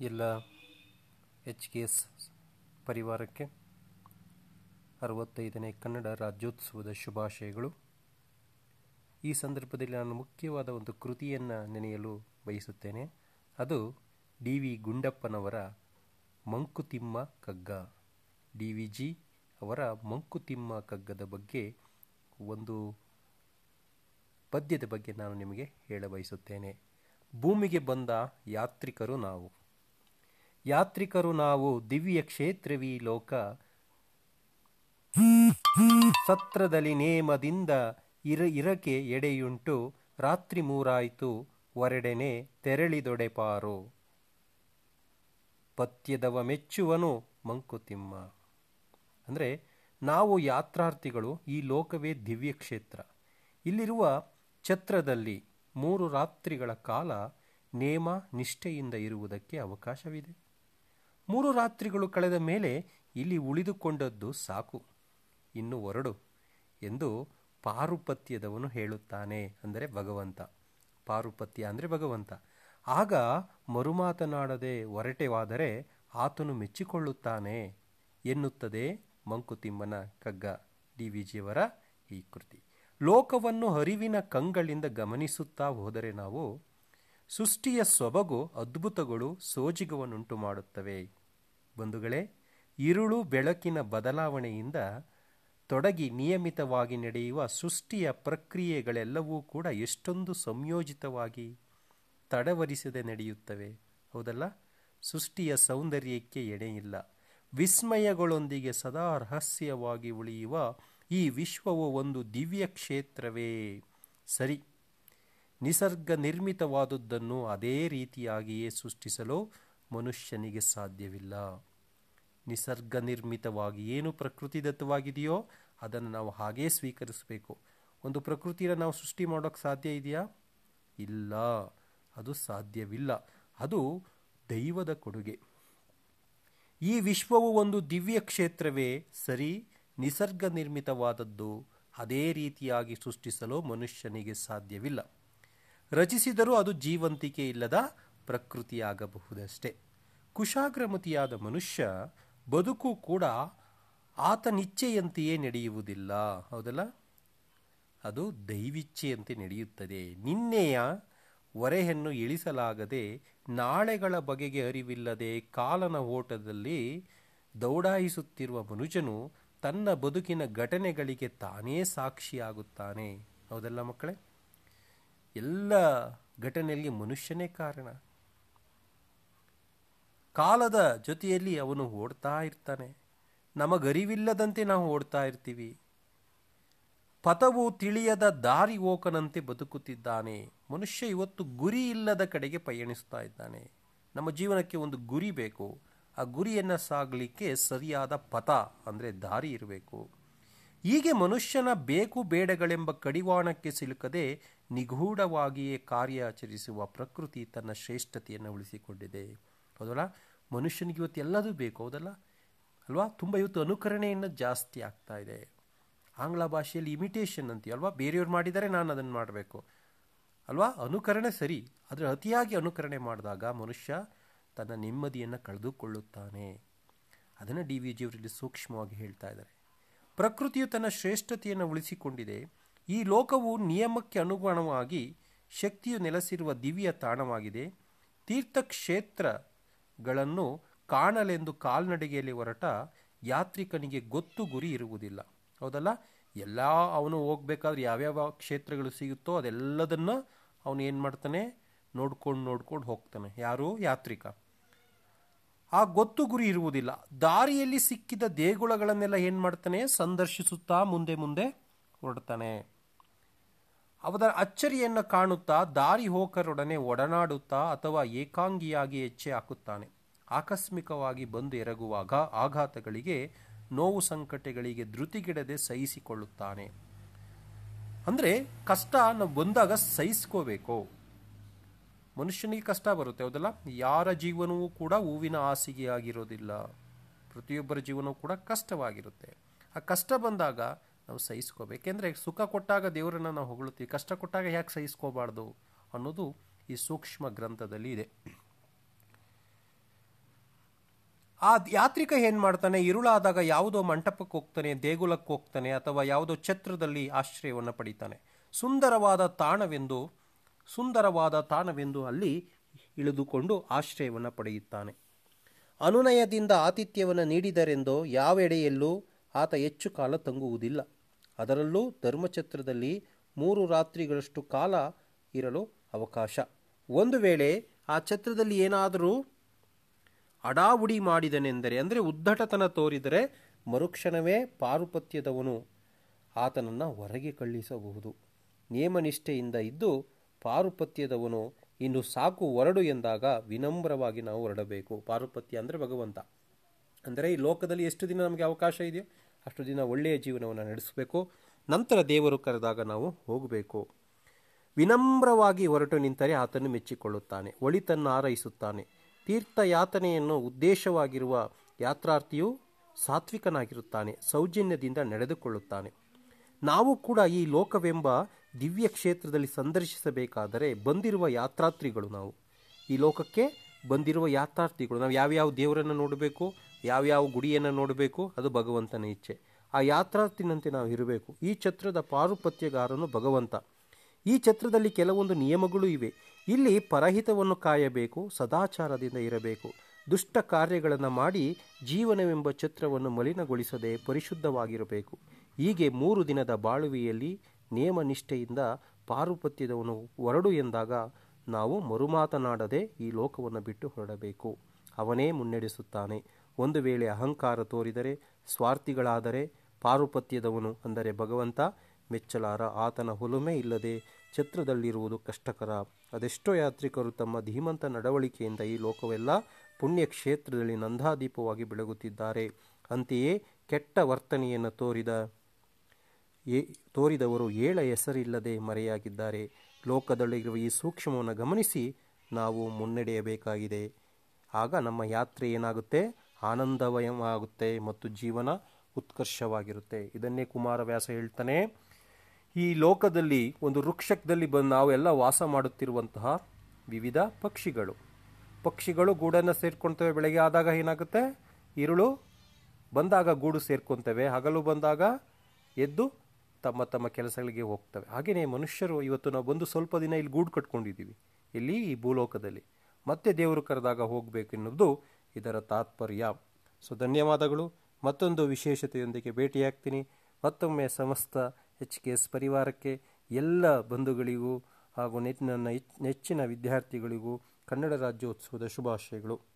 ಎಲ್ಲ H K S ಪರಿವಾರಕ್ಕೆ ಅರವತ್ತೈದನೇ ಕನ್ನಡ ರಾಜ್ಯೋತ್ಸವದ ಶುಭಾಶಯಗಳು. ಈ ಸಂದರ್ಭದಲ್ಲಿ ನಾನು ಮುಖ್ಯವಾದ ಒಂದು ಕೃತಿಯನ್ನು ನೆನೆಯಲು ಬಯಸುತ್ತೇನೆ. ಅದು D V ಗುಂಡಪ್ಪನವರ Mankutimma Kagga. D V G ಅವರ ಮಂಕುತಿಮ್ಮ ಕಗ್ಗದ ಬಗ್ಗೆ ಒಂದು ಪದ್ಯದ ಬಗ್ಗೆ ನಾನು ನಿಮಗೆ ಹೇಳ ಬಯಸುತ್ತೇನೆ ಭೂಮಿಗೆ ಬಂದ ಯಾತ್ರಿಕರು ನಾವು. ಯಾತ್ರಿಕರು ನಾವು ದಿವ್ಯ ಕ್ಷೇತ್ರವೀ ಲೋಕ. ಸತ್ರದಲ್ಲಿ ನೇಮದಿಂದ ಇರ ಇರಕೆ ಎಡೆಯುಂಟು. ರಾತ್ರಿ ಮೂರಾಯಿತು ಹೊರಡೆನೆ ತೆರಳಿದೊಡೆಪಾರು. ಪತ್ಯದವ ಮೆಚ್ಚುವನು ಮಂಕುತಿಮ್ಮ. ಅಂದರೆ ನಾವು ಯಾತ್ರಾರ್ಥಿಗಳು ಈ ಲೋಕವೇ ದಿವ್ಯ ಕ್ಷೇತ್ರ. ಇಲ್ಲಿರುವ ಛತ್ರದಲ್ಲಿ ಮೂರು ರಾತ್ರಿಗಳ ಕಾಲ ನೇಮ ನಿಷ್ಠೆಯಿಂದ ಇರುವುದಕ್ಕೆ ಅವಕಾಶವಿದೆ. ಮೂರು ರಾತ್ರಿಗಳು ಕಳೆದ ಮೇಲೆ ಇಲ್ಲಿ ಉಳಿದುಕೊಂಡದ್ದು ಸಾಕು. ಇನ್ನು ಹೊರಡು ಎಂದು ಪಾರುಪತ್ಯದವನು ಹೇಳುತ್ತಾನೆ ಅಂದರೆ ಭಗವಂತ. ಪಾರುಪತ್ಯ ಅಂದರೆ ಭಗವಂತ. ಆಗ ಮರುಮಾತನಾಡದೆ ಹೊರಟೆವಾದರೆ ಆತನು ಮೆಚ್ಚಿಕೊಳ್ಳುತ್ತಾನೆ ಎನ್ನುತ್ತದೆ ಮಂಕುತಿಮ್ಮನ ಕಗ್ಗ ಡಿ ವಿ ಜಿಯವರ ಈ ಕೃತಿ. ಲೋಕವನ್ನು ಅರಿವಿನ ಕಂಗಳಿಂದ ಗಮನಿಸುತ್ತಾ ಹೋದರೆ ನಾವು ಸೃಷ್ಟಿಯ ಸೊಬಗು ಅದ್ಭುತಗಳು ಸೋಜಿಗವನ್ನುಂಟು ಮಾಡುತ್ತವೆ ಬಂಧುಗಳೇ ಇರುಳು ಬೆಳಕಿನ ಬದಲಾವಣೆಯಿಂದ ತೊಡಗಿ ನಿಯಮಿತವಾಗಿ ನಡೆಯುವ ಸೃಷ್ಟಿಯ ಪ್ರಕ್ರಿಯೆಗಳೆಲ್ಲವೂ ಕೂಡ ಎಷ್ಟೊಂದು ಸಂಯೋಜಿತವಾಗಿ ತಡವರಿಸದೆ ನಡೆಯುತ್ತವೆ. ಹೌದಲ್ಲ? ಸೃಷ್ಟಿಯ ಸೌಂದರ್ಯಕ್ಕೆ ಎಣೆಯಿಲ್ಲ ವಿಸ್ಮಯಗಳೊಂದಿಗೆ ಸದಾ ರಹಸ್ಯವಾಗಿ ಉಳಿಯುವ ಈ ವಿಶ್ವವು ಒಂದು ದಿವ್ಯ ಕ್ಷೇತ್ರವೇ. ಸರಿ. ನಿಸರ್ಗ ನಿರ್ಮಿತವಾದುದನ್ನು ಅದೇ ರೀತಿಯಾಗಿಯೇ ಸೃಷ್ಟಿಸಲು ಮನುಷ್ಯನಿಗೆ ಸಾಧ್ಯವಿಲ್ಲ. ನಿಸರ್ಗ ನಿರ್ಮಿತವಾಗಿ ಏನು ಪ್ರಕೃತಿದತ್ತವಾಗಿದೆಯೋ ಅದನ್ನು ನಾವು ಹಾಗೇ ಸ್ವೀಕರಿಸಬೇಕು. ಒಂದು ಪ್ರಕೃತಿನ ನಾವು ಸೃಷ್ಟಿ ಮಾಡೋಕ್ಕೆ ಸಾಧ್ಯ ಇದೆಯಾ? ಇಲ್ಲ. ಅದು ಸಾಧ್ಯವಿಲ್ಲ. ಅದು ದೈವದ ಕೊಡುಗೆ. ಈ ವಿಶ್ವವು ಒಂದು ದಿವ್ಯ ಕ್ಷೇತ್ರವೇ ಸರಿ ನಿಸರ್ಗ ನಿರ್ಮಿತವಾದದ್ದು ಅದೇ ರೀತಿಯಾಗಿ ಸೃಷ್ಟಿಸಲು ಮನುಷ್ಯನಿಗೆ ಸಾಧ್ಯವಿಲ್ಲ. ರಚಿಸಿದರೂ ಅದು ಜೀವಂತಿಕೆ ಇಲ್ಲದ ಪ್ರಕೃತಿಯಾಗಬಹುದಷ್ಟೇ. ಕುಶಾಗ್ರಮತಿಯಾದ ಮನುಷ್ಯ ಬದುಕು ಕೂಡ ಆತನಿಚ್ಛೆಯಂತೆಯೇ ನಡೆಯುವುದಿಲ್ಲ. ಹೌದಲ್ಲ? ಅದು ದೈವಿಚ್ಛೆಯಂತೆ ನಡೆಯುತ್ತದೆ. ನಿನ್ನೆಯ ಹೊರೆಯನ್ನು ಇಳಿಸಲಾಗದೆ ನಾಳೆಗಳ ಬಗೆಗೆ ಅರಿವಿಲ್ಲದೆ ಕಾಲನ ಓಟದಲ್ಲಿ ದೌಡಾಯಿಸುತ್ತಿರುವ ಮನುಜನು ತನ್ನ ಬದುಕಿನ ಘಟನೆಗಳಿಗೆ ತಾನೇ ಸಾಕ್ಷಿಯಾಗುತ್ತಾನೆ. ಹೌದಲ್ಲ ಮಕ್ಕಳೇ? ಎಲ್ಲ ಘಟನೆಯಲ್ಲಿ ಮನುಷ್ಯನೇ ಕಾರಣ. ಕಾಲದ ಜೊತೆಯಲ್ಲಿ ಅವನು ಓಡ್ತಾ ಇರ್ತಾನೆ. ನಮಗರಿವಿಲ್ಲದಂತೆ ನಾವು ಓಡ್ತಾ ಇರ್ತೀವಿ. ಪಥವು ತಿಳಿಯದ ದಾರಿ ಓಕನಂತೆ ಬದುಕುತ್ತಿದ್ದಾನೆ. ಮನುಷ್ಯ ಇವತ್ತು ಗುರಿ ಇಲ್ಲದ ಕಡೆಗೆ ಪಯಣಿಸ್ತಾ ಇದ್ದಾನೆ. ನಮ್ಮ ಜೀವನಕ್ಕೆ ಒಂದು ಗುರಿ ಬೇಕು. ಆ ಗುರಿಯನ್ನು ಸಾಗಲಿಕ್ಕೆ ಸರಿಯಾದ ಪಥ, ಅಂದರೆ ದಾರಿ ಇರಬೇಕು. ಹೀಗೆ ಮನುಷ್ಯನ ಬೇಕು ಬೇಡಗಳೆಂಬ ಕಡಿವಾಣಕ್ಕೆ ಸಿಲುಕದೆ ನಿಗೂಢವಾಗಿಯೇ ಕಾರ್ಯಾಚರಿಸುವ ಪ್ರಕೃತಿ ತನ್ನ ಶ್ರೇಷ್ಠತೆಯನ್ನು ಉಳಿಸಿಕೊಂಡಿದೆ. ಹೌದಲ್ಲ? ಮನುಷ್ಯನಿಗೆ ಇವತ್ತು ಎಲ್ಲದೂ ಬೇಕು, ಹೌದಲ್ಲ? ಅಲ್ವಾ? ತುಂಬ ಇವತ್ತು ಅನುಕರಣೆಯನ್ನು ಜಾಸ್ತಿ ಆಗ್ತಾ ಇದೆ. ಆಂಗ್ಲ ಭಾಷೆಯಲ್ಲಿ ಇಮಿಟೇಷನ್ ಅಂತೀವಿ, ಅಲ್ವಾ? ಬೇರೆಯವ್ರು ಮಾಡಿದರೆ ನಾನು ಅದನ್ನು ಮಾಡಬೇಕು. ಅಲ್ವಾ? ಅನುಕರಣೆ ಸರಿ, ಆದರೆ ಅತಿಯಾಗಿ ಅನುಕರಣೆ ಮಾಡಿದಾಗ ಮನುಷ್ಯ ತನ್ನ ನೆಮ್ಮದಿಯನ್ನು ಕಳೆದುಕೊಳ್ಳುತ್ತಾನೆ. ಅದನ್ನು ಡಿ ವಿ ಜಿಯವರಲ್ಲಿ ಸೂಕ್ಷ್ಮವಾಗಿ ಹೇಳ್ತಾ ಇದ್ದಾರೆ. ಪ್ರಕೃತಿಯು ತನ್ನ ಶ್ರೇಷ್ಠತೆಯನ್ನು ಉಳಿಸಿಕೊಂಡಿದೆ. ಈ ಲೋಕವು ನಿಯಮಕ್ಕೆ ಅನುಗುಣವಾಗಿ ಶಕ್ತಿಯು ನೆಲೆಸಿರುವ ದಿವ್ಯ ತಾಣವಾಗಿದೆ. ತೀರ್ಥಕ್ಷೇತ್ರಗಳನ್ನು ಕಾಣಲೆಂದು ಕಾಲ್ನಡಿಗೆಯಲ್ಲಿ ಹೊರಟ ಯಾತ್ರಿಕನಿಗೆ ಗೊತ್ತು ಗುರಿ ಇರುವುದಿಲ್ಲ. ಹೌದಲ್ಲ? ಎಲ್ಲ ಅವನು ಹೋಗ್ಬೇಕಾದ್ರೆ ಯಾವ್ಯಾವ ಕ್ಷೇತ್ರಗಳು ಸಿಗುತ್ತೋ ಅದೆಲ್ಲದನ್ನು ಅವನು ಏನು ಮಾಡ್ತಾನೆ? ನೋಡ್ಕೊಂಡು ನೋಡ್ಕೊಂಡು ಹೋಗ್ತಾನೆ. ಯಾರು? ಯಾತ್ರಿಕ. ಆ ಗೊತ್ತು ಗುರಿ ಇರುವುದಿಲ್ಲ. ದಾರಿಯಲ್ಲಿ ಸಿಕ್ಕಿದ ದೇಗುಲಗಳನ್ನೆಲ್ಲ ಏನು ಮಾಡ್ತಾನೆ? ಸಂದರ್ಶಿಸುತ್ತಾ ಮುಂದೆ ಮುಂದೆ ಹೊರಡ್ತಾನೆ. ಅವರ ಅಚ್ಚರಿಯನ್ನು ಕಾಣುತ್ತಾ ದಾರಿ ಹೋಕರೊಡನೆ ಒಡನಾಡುತ್ತಾ ಅಥವಾ ಏಕಾಂಗಿಯಾಗಿ ಹೆಚ್ಚೆ ಹಾಕುತ್ತಾನೆ. ಆಕಸ್ಮಿಕವಾಗಿ ಬಂದು ಎರಗುವಾಗ ಆಘಾತಗಳಿಗೆ, ನೋವು ಸಂಕಟಗಳಿಗೆ ಧೃತಿಗಿಡದೆ ಸಹಿಸಿಕೊಳ್ಳುತ್ತಾನೆ. ಅಂದರೆ ಕಷ್ಟ ಬಂದಾಗ ಸಹಿಸ್ಕೋಬೇಕು. ಮನುಷ್ಯನಿಗೆ ಕಷ್ಟ ಬರುತ್ತೆ, ಹೌದಲ್ಲ? ಯಾರ ಜೀವನವೂ ಕೂಡ ಹೂವಿನ ಹಾಸಿಗೆಯಾಗಿರೋದಿಲ್ಲ. ಪ್ರತಿಯೊಬ್ಬರ ಜೀವನವೂ ಕೂಡ ಕಷ್ಟವಾಗಿರುತ್ತೆ. ಆ ಕಷ್ಟ ಬಂದಾಗ ನಾವು ಸಹಿಸ್ಕೋಬೇಕು. ಏಕೆಂದರೆ ಸುಖ ಕೊಟ್ಟಾಗ ದೇವರನ್ನು ನಾವು ಹೊಗಳುತ್ತೀವಿ. ಕಷ್ಟ ಕೊಟ್ಟಾಗ ಯಾಕೆ ಸಹಿಸ್ಕೋಬಾರ್ದು ಅನ್ನೋದು ಈ ಸೂಕ್ಷ್ಮ ಗ್ರಂಥದಲ್ಲಿ ಇದೆ. ಆ ಯಾತ್ರಿಕ ಏನು ಮಾಡ್ತಾನೆ? ಇರುಳಾದಾಗ ಯಾವುದೋ ಮಂಟಪಕ್ಕೆ ಹೋಗ್ತಾನೆ, ದೇಗುಲಕ್ಕೆ ಹೋಗ್ತಾನೆ, ಅಥವಾ ಯಾವುದೋ ಛತ್ರದಲ್ಲಿ ಆಶ್ರಯವನ್ನು ಪಡಿತಾನೆ. ಸುಂದರವಾದ ತಾಣವೆಂದು ಸುಂದರವಾದ ತಾಣವೆಂದು ಅಲ್ಲಿ ಇಳಿದುಕೊಂಡು ಆಶ್ರಯವನ್ನು ಪಡೆಯುತ್ತಾನೆ. ಅನುನಯದಿಂದ ಆತಿಥ್ಯವನ್ನು ನೀಡಿದರೆಂದೋ ಯಾವೆಡೆಯಲ್ಲೂ ಆತ ಹೆಚ್ಚು ಕಾಲ ತಂಗುವುದಿಲ್ಲ. ಅದರಲ್ಲೂ ಧರ್ಮಛತ್ರದಲ್ಲಿ ಮೂರು ರಾತ್ರಿಗಳಷ್ಟು ಕಾಲ ಇರಲು ಅವಕಾಶ. ಒಂದು ವೇಳೆ ಆ ಛತ್ರದಲ್ಲಿ ಏನಾದರೂ ಅಡಾವುಡಿ ಮಾಡಿದನೆಂದರೆ, ಅಂದರೆ ಉದ್ದಟತನ ತೋರಿದರೆ ಮರುಕ್ಷಣವೇ ಪಾರುಪತ್ಯದವನು. ಆತನನ್ನು ಹೊರಗೆ ಕಳುಹಿಸಬಹುದು ನಿಯಮನಿಷ್ಠೆಯಿಂದ ಇದ್ದು ಪಾರುಪತ್ಯದವನು, ಇನ್ನು ಸಾಕು ಹೊರಡು ಎಂದಾಗ ವಿನಮ್ರವಾಗಿ ನಾವು ಹೊರಡಬೇಕು. ಪಾರುಪತ್ಯ ಅಂದರೆ ಭಗವಂತ. ಅಂದರೆ ಈ ಲೋಕದಲ್ಲಿ ಎಷ್ಟು ದಿನ ನಮಗೆ ಅವಕಾಶ ಇದೆಯೋ ಅಷ್ಟು ದಿನ ಒಳ್ಳೆಯ ಜೀವನವನ್ನು ನಡೆಸಬೇಕು. ನಂತರ ದೇವರು ಕರೆದಾಗ ನಾವು ಹೋಗಬೇಕು. ವಿನಮ್ರವಾಗಿ ಹೊರಟು ನಿಂತರೆ ಆತನು ಮೆಚ್ಚಿಕೊಳ್ಳುತ್ತಾನೆ. ಒಳಿತನ್ನು ಹಾರೈಸುತ್ತಾನೆ. ತೀರ್ಥಯಾತನೆಯನ್ನು ಉದ್ದೇಶವಾಗಿರುವ ಯಾತ್ರಾರ್ಥಿಯು ಸಾತ್ವಿಕನಾಗಿರುತ್ತಾನೆ. ಸೌಜನ್ಯದಿಂದ ನಡೆದುಕೊಳ್ಳುತ್ತಾನೆ. ನಾವು ಕೂಡ ಈ ಲೋಕವೆಂಬ ದಿವ್ಯ ಕ್ಷೇತ್ರದಲ್ಲಿ ಸಂದರ್ಶಿಸಬೇಕಾದರೆ ಬಂದಿರುವ ಯಾತ್ರಾರ್ಥಿಗಳು ನಾವು. ಈ ಲೋಕಕ್ಕೆ ಬಂದಿರುವ ಯಾತ್ರಾರ್ಥಿಗಳು. ನಾವು ಯಾವ್ಯಾವ ದೇವರನ್ನು ನೋಡಬೇಕು? ಯಾವ್ಯಾವ ಗುಡಿಯನ್ನು ನೋಡಬೇಕು, ಅದು ಭಗವಂತನ ಇಚ್ಛೆ. ಆ ಯಾತ್ರಾರ್ಥಿನಂತೆ ನಾವು ಇರಬೇಕು. ಈ ಛತ್ರದ ಪಾರುಪತ್ಯಗಾರನು ಭಗವಂತ. ಈ ಛತ್ರದಲ್ಲಿ ಕೆಲವೊಂದು ನಿಯಮಗಳು ಇವೆ. ಇಲ್ಲಿ ಪರಹಿತವನ್ನು ಕಾಯಬೇಕು, ಸದಾಚಾರದಿಂದ ಇರಬೇಕು. ದುಷ್ಟ ಕಾರ್ಯಗಳನ್ನು ಮಾಡಿ ಜೀವನವೆಂಬ ಛತ್ರವನ್ನು ಮಲಿನಗೊಳಿಸದೆ ಪರಿಶುದ್ಧವಾಗಿರಬೇಕು. ಹೀಗೆ ಮೂರು ದಿನದ ಬಾಳುವೆಯಲ್ಲಿ ನೇಮನಿಷ್ಠೆಯಿಂದ ಪಾರುಪತ್ಯದವನು ಹೊರಡು ಎಂದಾಗ ನಾವು ಮರುಮಾತನಾಡದೆ ಈ ಲೋಕವನ್ನು ಬಿಟ್ಟು ಹೊರಡಬೇಕು. ಅವನೇ ಮುನ್ನಡೆಸುತ್ತಾನೆ. ಒಂದು ವೇಳೆ ಅಹಂಕಾರ ತೋರಿದರೆ, ಸ್ವಾರ್ಥಿಗಳಾದರೆ ಪಾರುಪತ್ಯದವನು ಅಂದರೆ ಭಗವಂತ, ಮೆಚ್ಚಲಾರ ಆತನ ಹುಲುಮೆ ಇಲ್ಲದೆ ಛತ್ರದಲ್ಲಿರುವುದು ಕಷ್ಟಕರ. ಅದೆಷ್ಟೋ ಯಾತ್ರಿಕರು ತಮ್ಮ ಧೀಮಂತ ನಡವಳಿಕೆಯಿಂದ ಈ ಲೋಕವೆಲ್ಲ ಪುಣ್ಯಕ್ಷೇತ್ರದಲ್ಲಿ ನಂದಾದೀಪವಾಗಿ ಬೆಳಗುತ್ತಿದ್ದಾರೆ. ಅಂತೆಯೇ ಕೆಟ್ಟ ವರ್ತನೆಯನ್ನು ತೋರಿದ ಏ ತೋರಿದವರು ಏಳ ಹೆಸರಿಲ್ಲದೆ ಮರೆಯಾಗಿದ್ದಾರೆ. ಲೋಕದಲ್ಲಿರುವ ಈ ಸೂಕ್ಷ್ಮವನ್ನು ಗಮನಿಸಿ ನಾವು ಮುನ್ನಡೆಯಬೇಕಾಗಿದೆ. ಆಗ ನಮ್ಮ ಯಾತ್ರೆ ಏನಾಗುತ್ತೆ? ಆನಂದಮಯವಾಗುತ್ತೆ ಮತ್ತು ಜೀವನ ಉತ್ಕರ್ಷವಾಗಿರುತ್ತೆ. ಇದನ್ನೇ ಕುಮಾರವ್ಯಾಸ ಹೇಳ್ತಾನೆ. ಈ ಲೋಕದಲ್ಲಿ, ಒಂದು ವೃಕ್ಷಕದಲ್ಲಿ ಬಂದು ನಾವೆಲ್ಲ ವಾಸ ಮಾಡುತ್ತಿರುವಂತಹ ವಿವಿಧ ಪಕ್ಷಿಗಳು. ಪಕ್ಷಿಗಳು ಗೂಡನ್ನು ಸೇರ್ಕೊಳ್ತವೆ ಬೆಳಗ್ಗೆ ಆದಾಗ ಏನಾಗುತ್ತೆ? ಇರುಳು ಬಂದಾಗ ಗೂಡು ಸೇರ್ಕೊತವೆ, ಹಗಲು ಬಂದಾಗ ಎದ್ದು ತಮ್ಮ ತಮ್ಮ ಕೆಲಸಗಳಿಗೆ ಹೋಗ್ತವೆ. ಹಾಗೆಯೇ ಮನುಷ್ಯರು ಇವತ್ತು ನಾವು ಬಂದು ಸ್ವಲ್ಪ ದಿನ ಇಲ್ಲಿ ಗೂಡು ಕಟ್ಕೊಂಡಿದ್ದೀವಿ. ಇಲ್ಲಿ ಈ ಭೂಲೋಕದಲ್ಲಿ. ಮತ್ತೆ ದೇವರು ಕರೆದಾಗ ಹೋಗಬೇಕು ಎನ್ನುವುದು ಇದರ ತಾತ್ಪರ್ಯ. ಸೊ, ಧನ್ಯವಾದಗಳು. ಮತ್ತೊಂದು ವಿಶೇಷತೆಯೊಂದಿಗೆ ಭೇಟಿಯಾಗ್ತೀನಿ. ಮತ್ತೊಮ್ಮೆ ಸಮಸ್ತ ಎಚ್ ಕೆ ಎಸ್ ಪರಿವಾರಕ್ಕೆ, ಎಲ್ಲ ಬಂಧುಗಳಿಗೂ ಹಾಗೂ ನೆಚ್ಚಿನ ನೆಚ್ಚಿನ ವಿದ್ಯಾರ್ಥಿಗಳಿಗೂ ಕನ್ನಡ ರಾಜ್ಯೋತ್ಸವದ ಶುಭಾಶಯಗಳು.